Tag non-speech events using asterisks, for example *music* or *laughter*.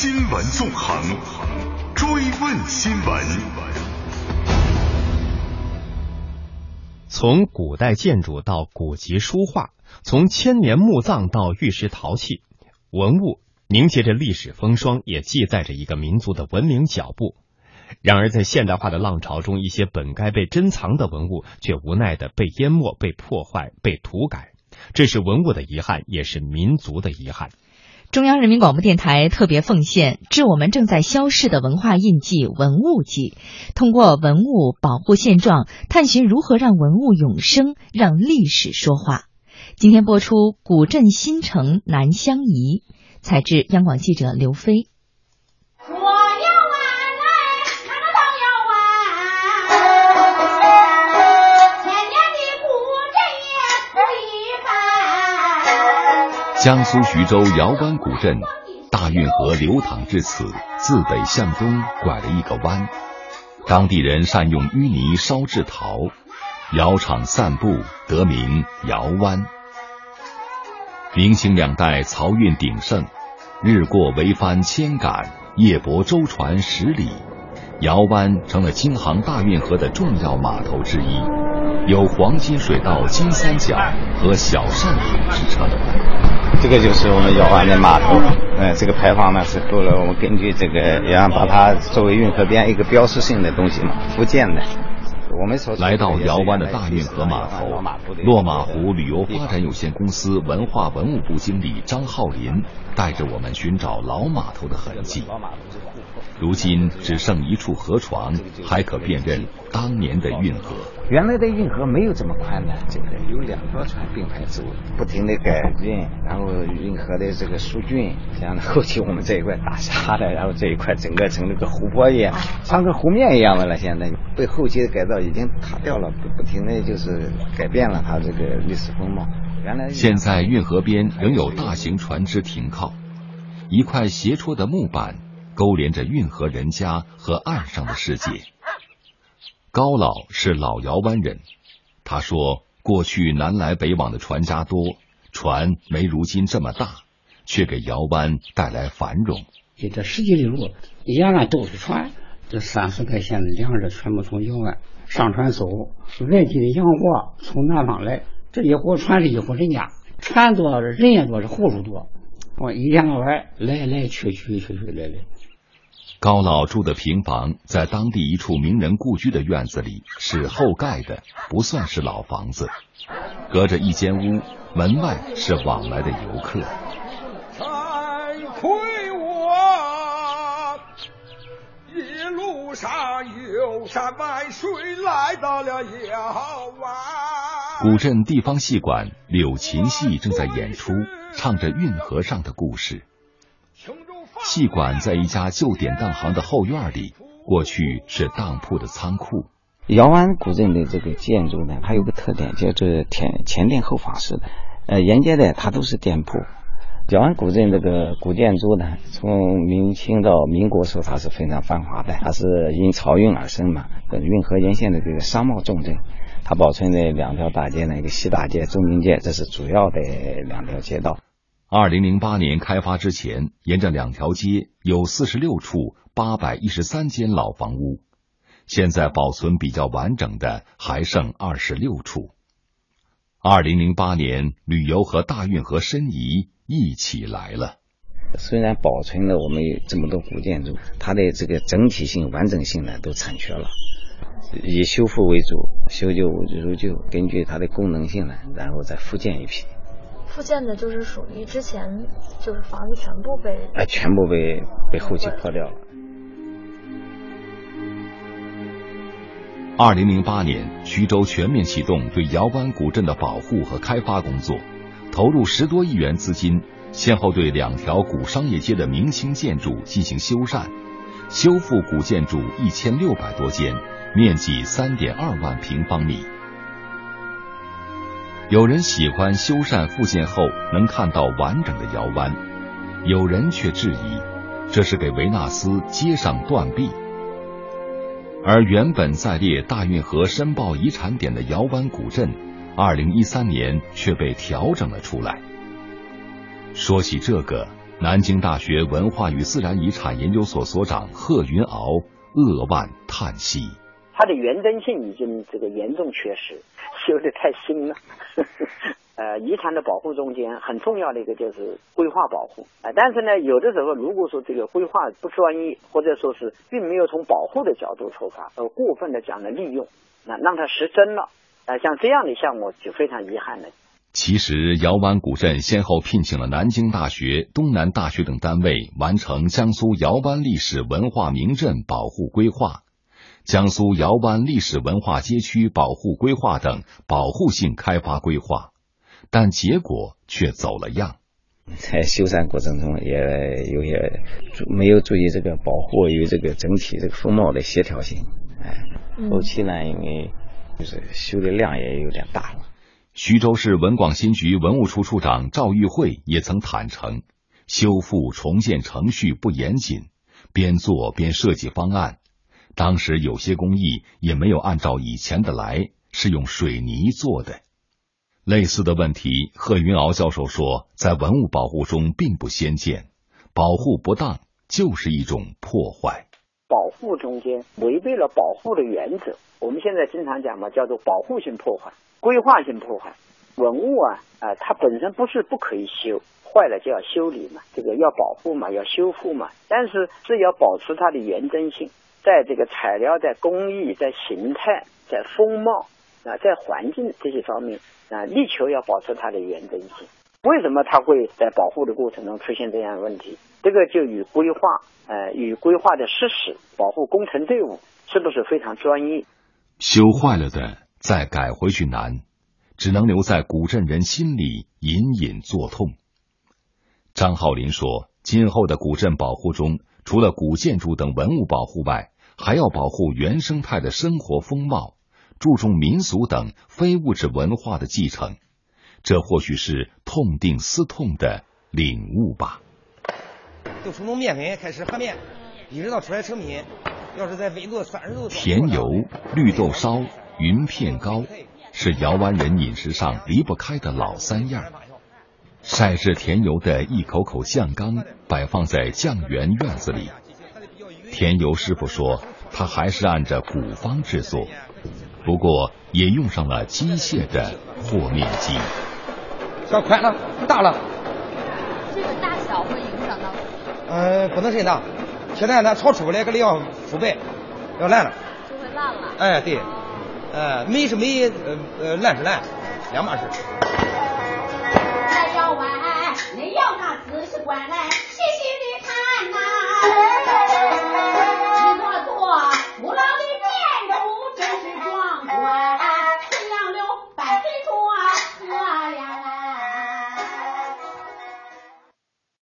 新闻纵横，追问新闻。从古代建筑到古籍书画，从千年墓葬到玉石陶器，文物凝结着历史风霜，也记载着一个民族的文明脚步。然而，在现代化的浪潮中，一些本该被珍藏的文物，却无奈的被淹没、被破坏、被涂改。这是文物的遗憾，也是民族的遗憾。中央人民广播电台特别奉献致我们正在消逝的文化印记——文物记，通过文物保护现状，探寻如何让文物永生，让历史说话。今天播出《古镇新城南相宜》，采制央广记者刘飞。江苏徐州姚湾古镇，大运河流淌至此，自北向东拐了一个弯。当地人善用淤泥烧制陶，窑厂散布，得名窑湾。明清两代漕运鼎盛，日过桅帆千杆，夜泊舟船十里，窑湾成了京杭大运河的重要码头之一，有“黄金水道金三角”和“小扇筒”之称。这个就是我们姚湾的码头，呃，这个牌坊呢是后来我们根据这个，要把它作为运河边一个标识性的东西嘛，福建的。我们来到姚湾的大运河码头，落马湖旅游发展有限公司文化文物部经理张浩林带着我们寻找老码头的痕迹。如今只剩一处河床，还可辨认当年的运河。原来的运河没有这么宽的，这个有两条船并排走，不停的改运，然后运河的这个疏浚，像后期我们这一块打沙的，然后这一块整个成那个湖泊一样，*laughs* 像个湖面一样的了。现在被后期的改造已经塌掉了，不不停的就是改变了它这个历史风貌。原来现在运河边仍有大型船只停靠，一块斜戳的木板。勾连着运河人家和岸上的世界。高老是老姚湾人，他说：“过去南来北往的船家多，船没如今这么大，却给姚湾带来繁荣。这十几里路，沿岸都是船，这三四个县的粮食全部从姚湾上船走。外地的洋货从南方来，这一伙船是一伙人家，船多人也多，是户数多。我一天到晚来来去去去去来来。”高老住的平房在当地一处名人故居的院子里，是后盖的，不算是老房子。隔着一间屋，门外是往来的游客。惭愧我，一路上游山玩水来到了遥湾。古镇地方戏馆柳琴戏正在演出，唱着运河上的故事。戏馆在一家旧典当行的后院里，过去是当铺的仓库。姚湾古镇的这个建筑呢，它有个特点，叫做前前店后坊式的。呃，沿街的它都是店铺。姚湾古镇这个古建筑呢，从明清到民国时候，它是非常繁华的。它是因漕运而生嘛，运河沿线的这个商贸重镇。它保存的两条大街呢，一个西大街、中民街，这是主要的两条街道。二零零八年开发之前，沿着两条街有四十六处八百一十三间老房屋，现在保存比较完整的还剩二十六处。二零零八年，旅游和大运河申遗一起来了。虽然保存了我们这么多古建筑，它的这个整体性、完整性呢都残缺了，以修复为主，修旧如旧，根据它的功能性呢，然后再复建一批。复建的就是属于之前就是房子全部被哎全部被被后期破掉了。二零零八年，徐州全面启动对姚湾古镇的保护和开发工作，投入十多亿元资金，先后对两条古商业街的明清建筑进行修缮，修复古建筑一千六百多间，面积三点二万平方米。有人喜欢修缮复建后能看到完整的窑湾，有人却质疑，这是给维纳斯接上断臂。而原本在列大运河申报遗产点的窑湾古镇，二零一三年却被调整了出来。说起这个，南京大学文化与自然遗产研究所所长贺云翱扼腕叹息：“它的原真性已经这个严重缺失，修 *laughs* 的太新了。*laughs* 呃，遗产的保护中间很重要的一个就是规划保护啊。但是呢，有的时候如果说这个规划不专业，或者说是并没有从保护的角度出发，而过分的讲了利用，那让它失真了啊，像这样的项目就非常遗憾了。”其实，姚湾古镇先后聘请了南京大学、东南大学等单位，完成江苏姚湾历史文化名镇保护规划、江苏姚湾历史文化街区保护规划等保护性开发规划，但结果却走了样。在修缮过程中，也有些没有注意这个保护与这个整体这个风貌的协调性。哎，后期呢，因为就是修的量也有点大了。徐州市文广新局文物处处长赵玉慧也曾坦诚，修复重建程序不严谨，边做边设计方案。当时有些工艺也没有按照以前的来，是用水泥做的。类似的问题，贺云翱教授说，在文物保护中并不鲜见，保护不当就是一种破坏。保护中间违背了保护的原则，我们现在经常讲嘛，叫做保护性破坏。规划性破坏文物啊啊，它本身不是不可以修，坏了就要修理嘛，这个要保护嘛，要修复嘛，但是是要保持它的原真性，在这个材料、在工艺、在形态、在风貌啊，在环境这些方面啊，力求要保持它的原真性。为什么它会在保护的过程中出现这样的问题？这个就与规划呃与规划的实施、保护工程队伍是不是非常专业？修坏了的。再改回去难，只能留在古镇人心里隐隐作痛。张浩林说：“今后的古镇保护中，除了古建筑等文物保护外，还要保护原生态的生活风貌，注重民俗等非物质文化的继承。这或许是痛定思痛的领悟吧。”就从弄面粉开始和面，一直到出来成品，要是在温度三十度，甜油、绿豆烧。云片糕是姚湾人饮食上离不开的老三样。晒制甜油的一口口酱缸摆放在酱园院子里。甜油师傅说，他还是按着古方制作，不过也用上了机械的和面机。小宽了，大了。这个大小会影响到？呃，不能太大。现在呢炒出来，可能要腐败，要烂了。就会烂了。哎，对。呃，美是美，呃呃，烂是烂，两码事。